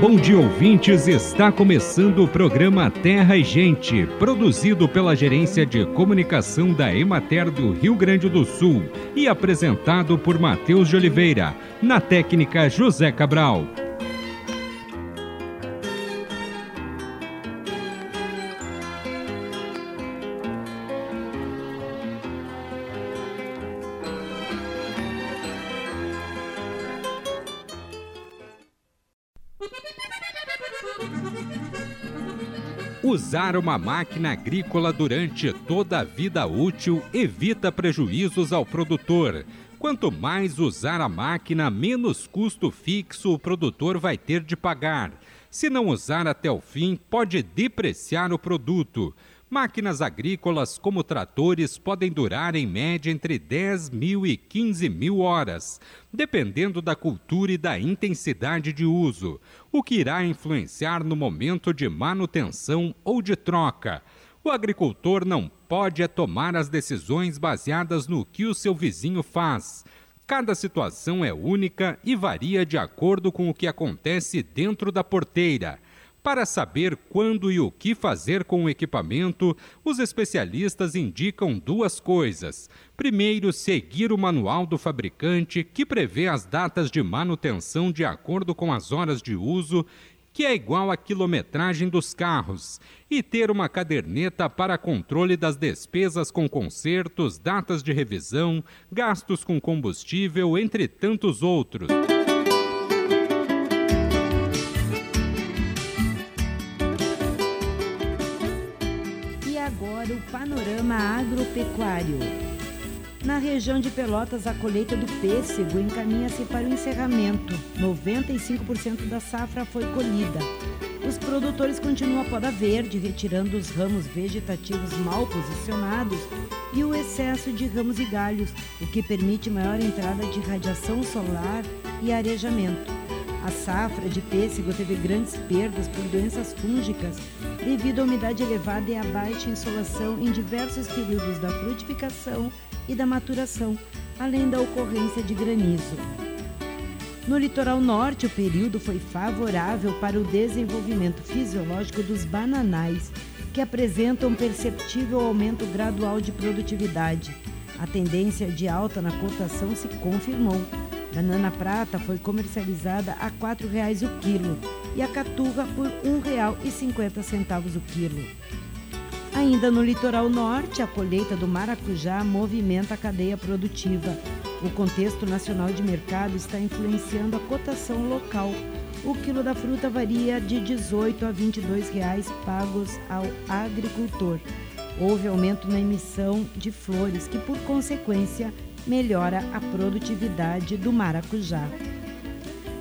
Bom dia, ouvintes. Está começando o programa Terra e Gente, produzido pela Gerência de Comunicação da Emater do Rio Grande do Sul e apresentado por Matheus de Oliveira, na técnica José Cabral. Usar uma máquina agrícola durante toda a vida útil evita prejuízos ao produtor. Quanto mais usar a máquina, menos custo fixo o produtor vai ter de pagar. Se não usar até o fim, pode depreciar o produto. Máquinas agrícolas como tratores podem durar em média entre 10 mil e 15 mil horas, dependendo da cultura e da intensidade de uso, o que irá influenciar no momento de manutenção ou de troca. O agricultor não pode tomar as decisões baseadas no que o seu vizinho faz. Cada situação é única e varia de acordo com o que acontece dentro da porteira. Para saber quando e o que fazer com o equipamento, os especialistas indicam duas coisas. Primeiro, seguir o manual do fabricante, que prevê as datas de manutenção de acordo com as horas de uso, que é igual à quilometragem dos carros, e ter uma caderneta para controle das despesas com consertos, datas de revisão, gastos com combustível, entre tantos outros. Agropecuário. Na região de Pelotas, a colheita do pêssego encaminha-se para o encerramento. 95% da safra foi colhida. Os produtores continuam a poda verde, retirando os ramos vegetativos mal posicionados e o excesso de ramos e galhos, o que permite maior entrada de radiação solar e arejamento. A safra de pêssego teve grandes perdas por doenças fúngicas devido à umidade elevada e à baixa insolação em diversos períodos da frutificação e da maturação, além da ocorrência de granizo. No litoral norte, o período foi favorável para o desenvolvimento fisiológico dos bananais, que apresentam perceptível aumento gradual de produtividade. A tendência de alta na cotação se confirmou Banana prata foi comercializada a R$ 4,00 o quilo e a caturra por R$ 1,50 o quilo. Ainda no litoral norte, a colheita do maracujá movimenta a cadeia produtiva. O contexto nacional de mercado está influenciando a cotação local. O quilo da fruta varia de 18 a 22 reais pagos ao agricultor. Houve aumento na emissão de flores, que por consequência melhora a produtividade do maracujá.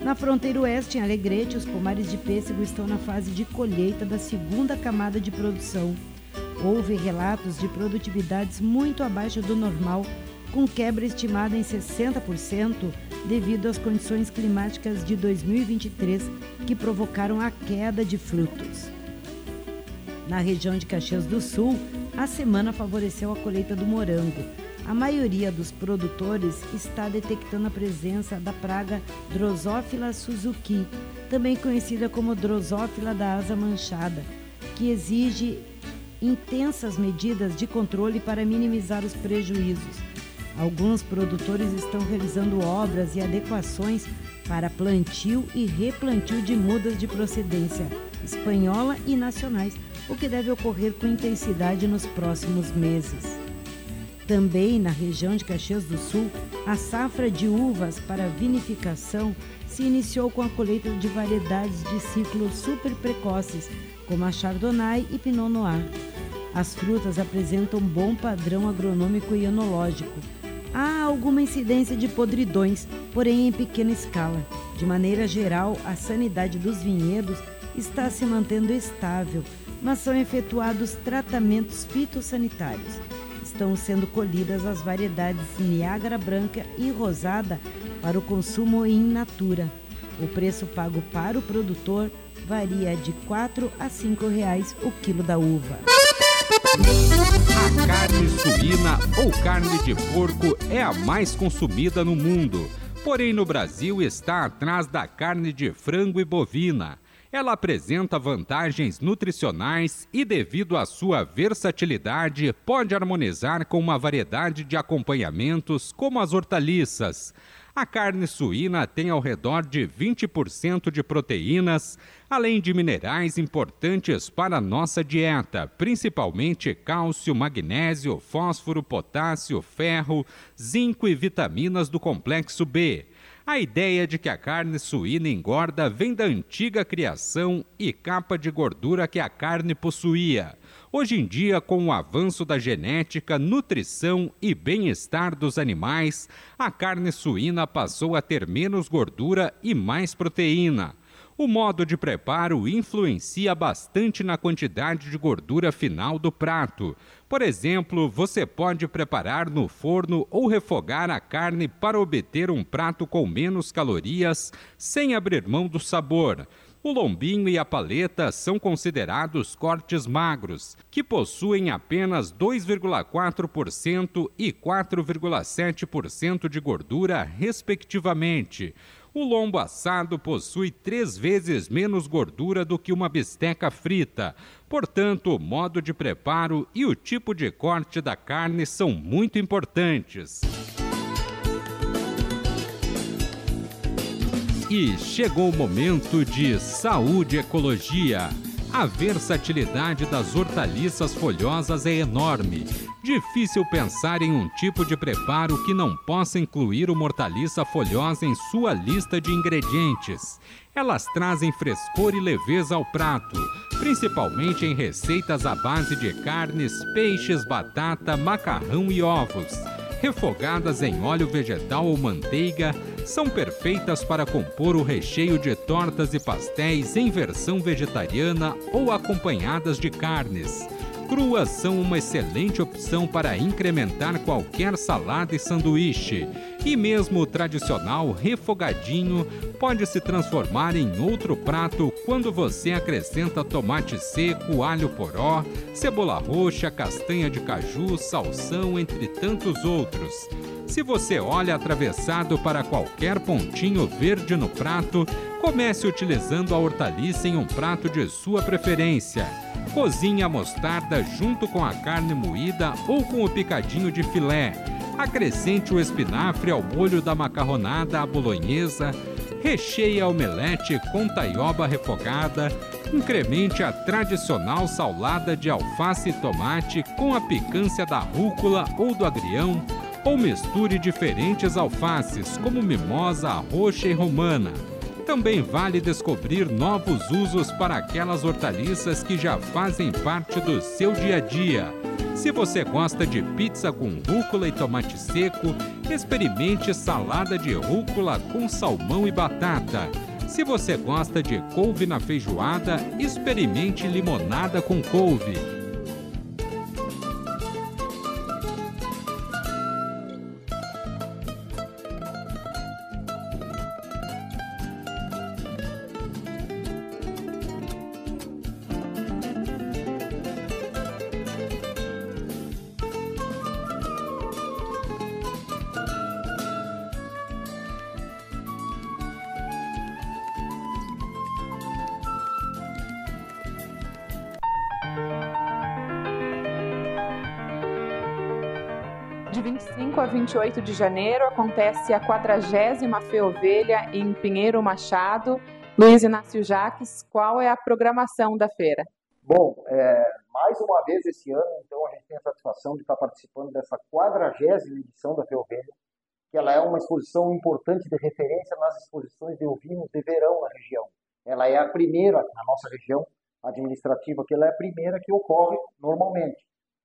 Na fronteira oeste, em Alegrete, os pomares de pêssego estão na fase de colheita da segunda camada de produção. Houve relatos de produtividades muito abaixo do normal, com quebra estimada em 60% devido às condições climáticas de 2023 que provocaram a queda de frutos. Na região de Caxias do Sul, a semana favoreceu a colheita do morango a maioria dos produtores está detectando a presença da praga Drosophila suzuki, também conhecida como Drosophila da asa manchada, que exige intensas medidas de controle para minimizar os prejuízos. Alguns produtores estão realizando obras e adequações para plantio e replantio de mudas de procedência espanhola e nacionais, o que deve ocorrer com intensidade nos próximos meses. Também na região de Caxias do Sul, a safra de uvas para vinificação se iniciou com a colheita de variedades de ciclos super precoces, como a Chardonnay e Pinot Noir. As frutas apresentam bom padrão agronômico e enológico. Há alguma incidência de podridões, porém em pequena escala. De maneira geral, a sanidade dos vinhedos está se mantendo estável, mas são efetuados tratamentos fitossanitários estão sendo colhidas as variedades Niágara Branca e Rosada para o consumo in natura. O preço pago para o produtor varia de R$ 4 a 5 reais o quilo da uva. A carne suína ou carne de porco é a mais consumida no mundo. Porém, no Brasil está atrás da carne de frango e bovina. Ela apresenta vantagens nutricionais e, devido à sua versatilidade, pode harmonizar com uma variedade de acompanhamentos, como as hortaliças. A carne suína tem ao redor de 20% de proteínas, além de minerais importantes para a nossa dieta, principalmente cálcio, magnésio, fósforo, potássio, ferro, zinco e vitaminas do complexo B. A ideia de que a carne suína engorda vem da antiga criação e capa de gordura que a carne possuía. Hoje em dia, com o avanço da genética, nutrição e bem-estar dos animais, a carne suína passou a ter menos gordura e mais proteína. O modo de preparo influencia bastante na quantidade de gordura final do prato. Por exemplo, você pode preparar no forno ou refogar a carne para obter um prato com menos calorias, sem abrir mão do sabor. O lombinho e a paleta são considerados cortes magros, que possuem apenas 2,4% e 4,7% de gordura, respectivamente. O lombo assado possui três vezes menos gordura do que uma bisteca frita. Portanto, o modo de preparo e o tipo de corte da carne são muito importantes. E chegou o momento de saúde e ecologia. A versatilidade das hortaliças folhosas é enorme. Difícil pensar em um tipo de preparo que não possa incluir uma hortaliça folhosa em sua lista de ingredientes. Elas trazem frescor e leveza ao prato, principalmente em receitas à base de carnes, peixes, batata, macarrão e ovos refogadas em óleo vegetal ou manteiga, são perfeitas para compor o recheio de tortas e pastéis em versão vegetariana ou acompanhadas de carnes. Cruas são uma excelente opção para incrementar qualquer salada e sanduíche. E mesmo o tradicional refogadinho pode se transformar em outro prato quando você acrescenta tomate seco, alho poró, cebola roxa, castanha de caju, salsão, entre tantos outros. Se você olha atravessado para qualquer pontinho verde no prato, comece utilizando a hortaliça em um prato de sua preferência. Cozinhe a mostarda junto com a carne moída ou com o picadinho de filé. Acrescente o espinafre ao molho da macarronada à bolonhesa, recheie a omelete com taioba refogada, incremente a tradicional salada de alface e tomate com a picância da rúcula ou do agrião, ou misture diferentes alfaces, como mimosa, roxa e romana. Também vale descobrir novos usos para aquelas hortaliças que já fazem parte do seu dia a dia. Se você gosta de pizza com rúcula e tomate seco, experimente salada de rúcula com salmão e batata. Se você gosta de couve na feijoada, experimente limonada com couve. 25 a 28 de janeiro acontece a 40 Feovelha em Pinheiro Machado. Luiz Inácio Jaques, qual é a programação da feira? Bom, é, mais uma vez esse ano, então, a gente tem a satisfação de estar participando dessa 40 edição da Feovelha, que ela é uma exposição importante de referência nas exposições de ovinos de verão na região. Ela é a primeira na nossa região administrativa, que ela é a primeira que ocorre normalmente.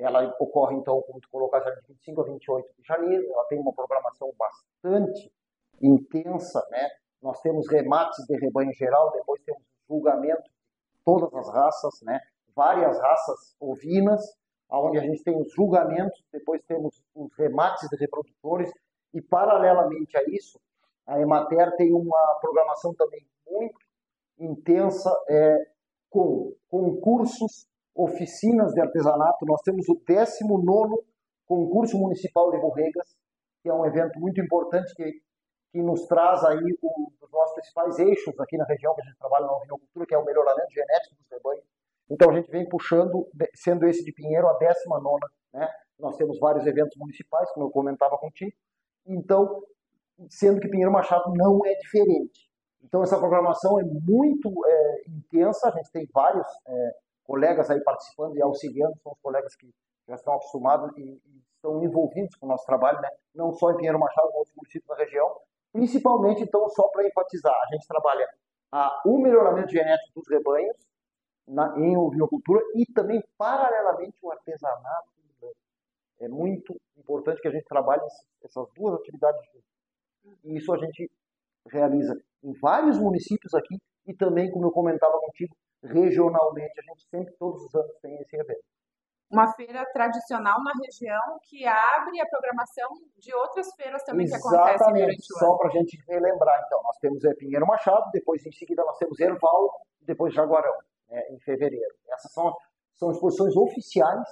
Ela ocorre, então, como tu colocaste, de 25 a 28 de janeiro. Ela tem uma programação bastante intensa, né? Nós temos remates de rebanho geral, depois temos julgamento de todas as raças, né? Várias raças ovinas, onde a gente tem os julgamentos, depois temos os remates de reprodutores e, paralelamente a isso, a Emater tem uma programação também muito intensa é, com concursos oficinas de artesanato, nós temos o 19 concurso municipal de Borregas, que é um evento muito importante que, que nos traz aí um dos nossos principais eixos aqui na região que a gente trabalha na ovinocultura, que é o melhoramento genético dos rebanhos. Então a gente vem puxando, sendo esse de Pinheiro a 19 né? Nós temos vários eventos municipais, como eu comentava contigo. Então, sendo que Pinheiro Machado não é diferente. Então essa programação é muito é, intensa, a gente tem vários é, colegas aí participando e auxiliando, são os colegas que já estão acostumados e, e estão envolvidos com o nosso trabalho, né? não só em Pinheiro Machado, mas outros municípios da região. Principalmente, então, só para enfatizar, a gente trabalha o melhoramento genético dos rebanhos na, em ovinocultura e também, paralelamente, o artesanato. É muito importante que a gente trabalhe essas duas atividades juntas. E isso a gente realiza em vários municípios aqui e também, como eu comentava contigo, regionalmente. A gente sempre, todos os anos, tem esse evento. Uma feira tradicional na região que abre a programação de outras feiras também Exatamente. que acontecem durante o ano. Só para a gente relembrar, então, nós temos é, Pinheiro Machado, depois em seguida nós temos Erval, depois Jaguarão, né, em fevereiro. Essas são, são exposições oficiais,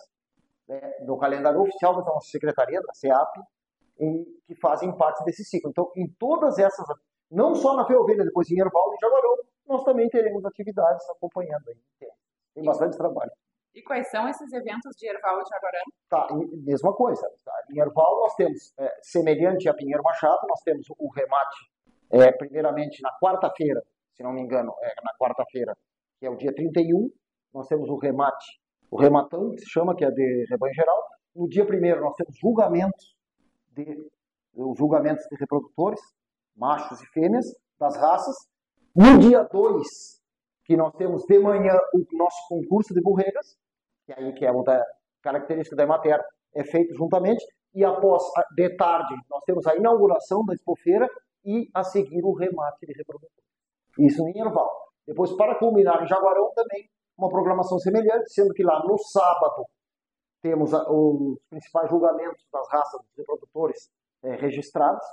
né, no calendário oficial da nossa secretaria, da CEAP, em, que fazem parte desse ciclo. Então, em todas essas, não só na Feovelha, depois em Erval e Jaguarão, nós também teremos atividades acompanhando aí. Tem bastante trabalho. E quais são esses eventos de Erval e Jaguarão? Tá, mesma coisa. Tá? Em Erval nós temos, é, semelhante a Pinheiro Machado, nós temos o remate, é, primeiramente na quarta-feira, se não me engano, é, na quarta-feira, que é o dia 31, nós temos o remate, o rematão, que se chama, que é de rebanho geral. No dia primeiro nós temos julgamentos de, os julgamentos de reprodutores, machos e fêmeas, das raças, no dia 2, que nós temos de manhã o nosso concurso de burregas, que aí que é outra característica da Emater, é feito juntamente, e após, de tarde, nós temos a inauguração da expofeira e a seguir o remate de reprodução. Isso em Erval. Depois, para culminar em Jaguarão, também uma programação semelhante, sendo que lá no sábado temos os principais julgamentos das raças dos reprodutores é, registrados,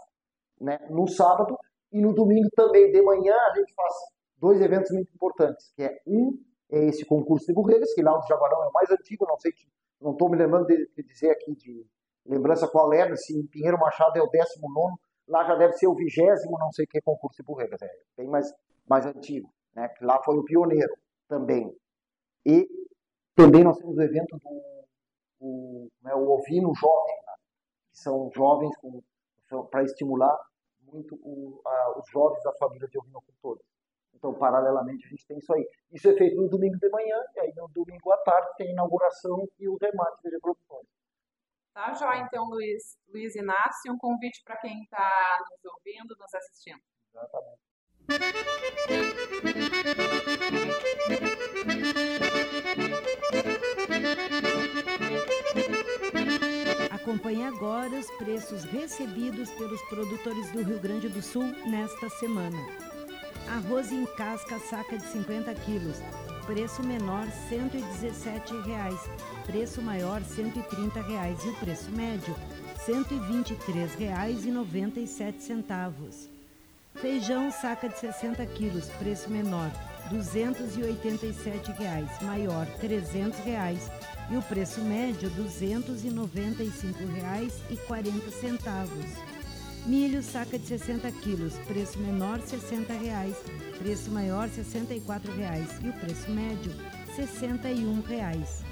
né, no sábado, e no domingo também, de manhã, a gente faz dois eventos muito importantes, que é um é esse concurso de burreiras, que lá o Jaguarão é o mais antigo, não sei, não estou me lembrando de, de, dizer aqui de lembrança qual é, se em Pinheiro Machado é o 19, lá já deve ser o vigésimo, não sei que, concurso de burreiras, é bem mais, mais antigo, né, que lá foi o pioneiro também. E também nós temos o evento do o, né, o ovino jovem, né, que são jovens para estimular muito o, a, os jovens das famílias de ovinocultores. Então, paralelamente, a gente tem isso aí. Isso é feito no domingo de manhã, e aí no domingo à tarde tem a inauguração e o remate de reproduções. Tá, Jó, então, Luiz, Luiz Inácio, um convite para quem está nos ouvindo, nos assistindo. Exatamente. Acompanhe agora os preços recebidos pelos produtores do Rio Grande do Sul nesta semana. Arroz em casca saca de 50 quilos, preço menor R$ 117,00, preço maior R$ 130,00 e o preço médio R$ 123,97. Feijão saca de 60 quilos, preço menor R$ 287,00, maior R$ 300,00 e o preço médio R$ 295,40. Milho saca de 60 quilos, preço menor R$ 60,00, preço maior R$ 64,00 e o preço médio R$ 61,00.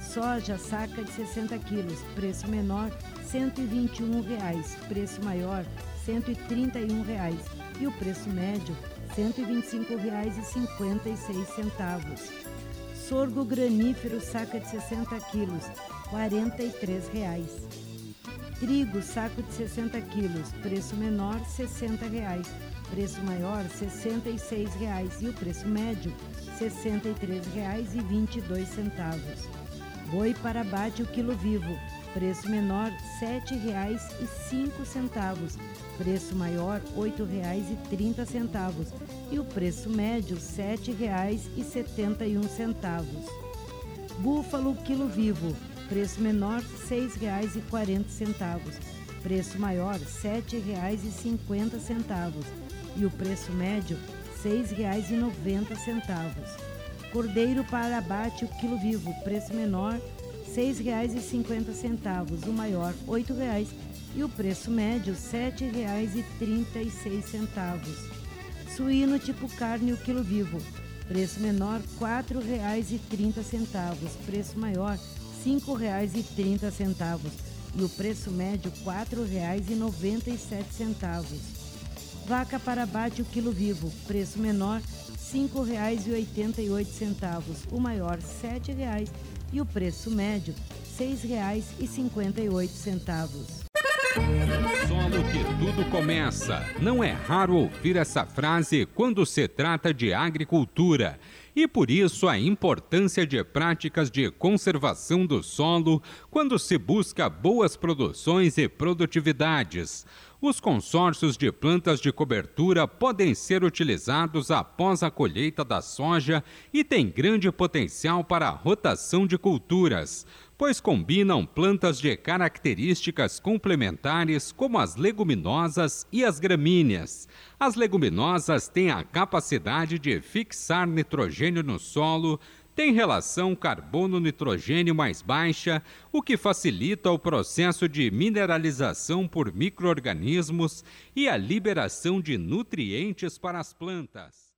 Soja saca de 60 quilos, preço menor R$ 121,00, preço maior R$ 131,00 e o preço médio R$ 125,56. Sorgo granífero saca de 60 quilos, R$ 43,00. Trigo saco de 60 quilos, preço menor R$ 60,00, preço maior R$ 66,00 e o preço médio R$ 63,22. Boi para abate o quilo vivo, preço menor R$ 7,05, preço maior R$ 8,30 e o preço médio R$ 7,71. Búfalo quilo vivo, preço menor R$ 6,40, preço maior R$ 7,50 e o preço médio R$ 6,90. Cordeiro para abate o quilo vivo, preço menor R$ 6,50, o maior R$ 8,00 e o preço médio R$ 7,36. Suíno tipo carne o quilo vivo, preço menor R$ 4,30, preço maior R$ 5,30 e o preço médio R$ 4,97. Vaca para abate o quilo vivo, preço menor R$ 5,88, o maior R$ 7,00 e o preço médio R$ 6,58. Solo que tudo começa. Não é raro ouvir essa frase quando se trata de agricultura. E por isso a importância de práticas de conservação do solo quando se busca boas produções e produtividades. Os consórcios de plantas de cobertura podem ser utilizados após a colheita da soja e têm grande potencial para a rotação de culturas, pois combinam plantas de características complementares como as leguminosas e as gramíneas. As leguminosas têm a capacidade de fixar nitrogênio no solo, tem relação carbono-nitrogênio mais baixa, o que facilita o processo de mineralização por microorganismos e a liberação de nutrientes para as plantas.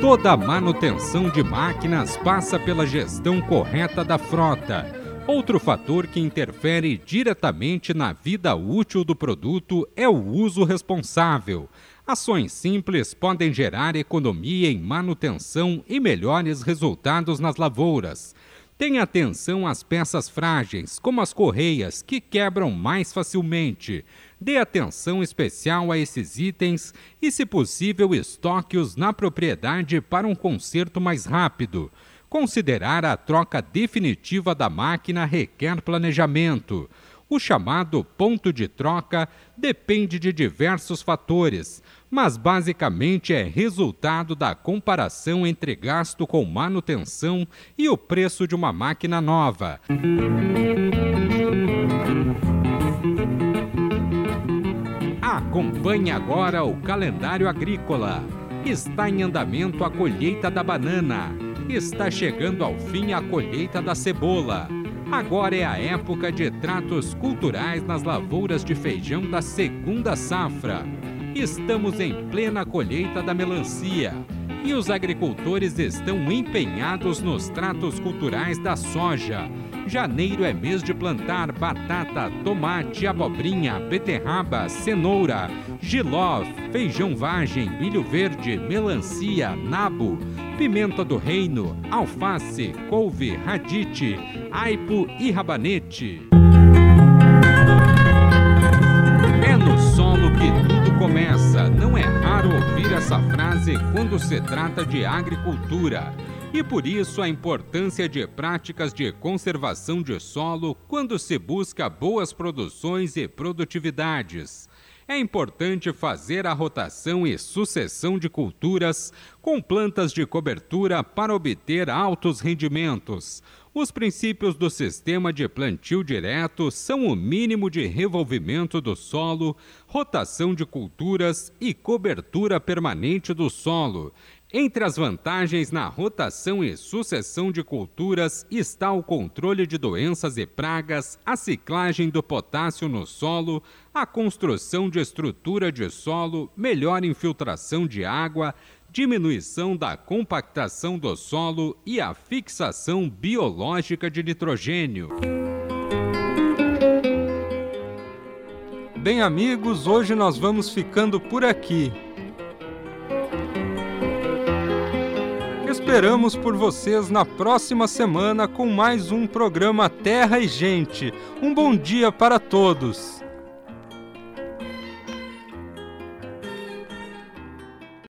Toda manutenção de máquinas passa pela gestão correta da frota Outro fator que interfere diretamente na vida útil do produto é o uso responsável. Ações simples podem gerar economia em manutenção e melhores resultados nas lavouras. Tenha atenção às peças frágeis, como as correias, que quebram mais facilmente. Dê atenção especial a esses itens e, se possível, estoque-os na propriedade para um conserto mais rápido. Considerar a troca definitiva da máquina requer planejamento. O chamado ponto de troca depende de diversos fatores, mas basicamente é resultado da comparação entre gasto com manutenção e o preço de uma máquina nova. Acompanhe agora o calendário agrícola. Está em andamento a colheita da banana Está chegando ao fim a colheita da cebola. Agora é a época de tratos culturais nas lavouras de feijão da segunda safra. Estamos em plena colheita da melancia e os agricultores estão empenhados nos tratos culturais da soja. Janeiro é mês de plantar batata, tomate, abobrinha, beterraba, cenoura, giló, feijão vagem, milho verde, melancia, nabo, pimenta do reino, alface, couve, radite, aipo e rabanete. É no solo que tudo começa. Não é raro ouvir essa frase quando se trata de agricultura. E por isso a importância de práticas de conservação de solo quando se busca boas produções e produtividades é importante fazer a rotação e sucessão de culturas com plantas de cobertura para obter altos rendimentos. Os princípios do sistema de plantio direto são o mínimo de revolvimento do solo, rotação de culturas e cobertura permanente do solo. Entre as vantagens na rotação e sucessão de culturas está o controle de doenças e pragas, a ciclagem do potássio no solo, a construção de estrutura de solo, melhor infiltração de água, diminuição da compactação do solo e a fixação biológica de nitrogênio. Bem, amigos, hoje nós vamos ficando por aqui. Esperamos por vocês na próxima semana com mais um programa Terra e Gente. Um bom dia para todos!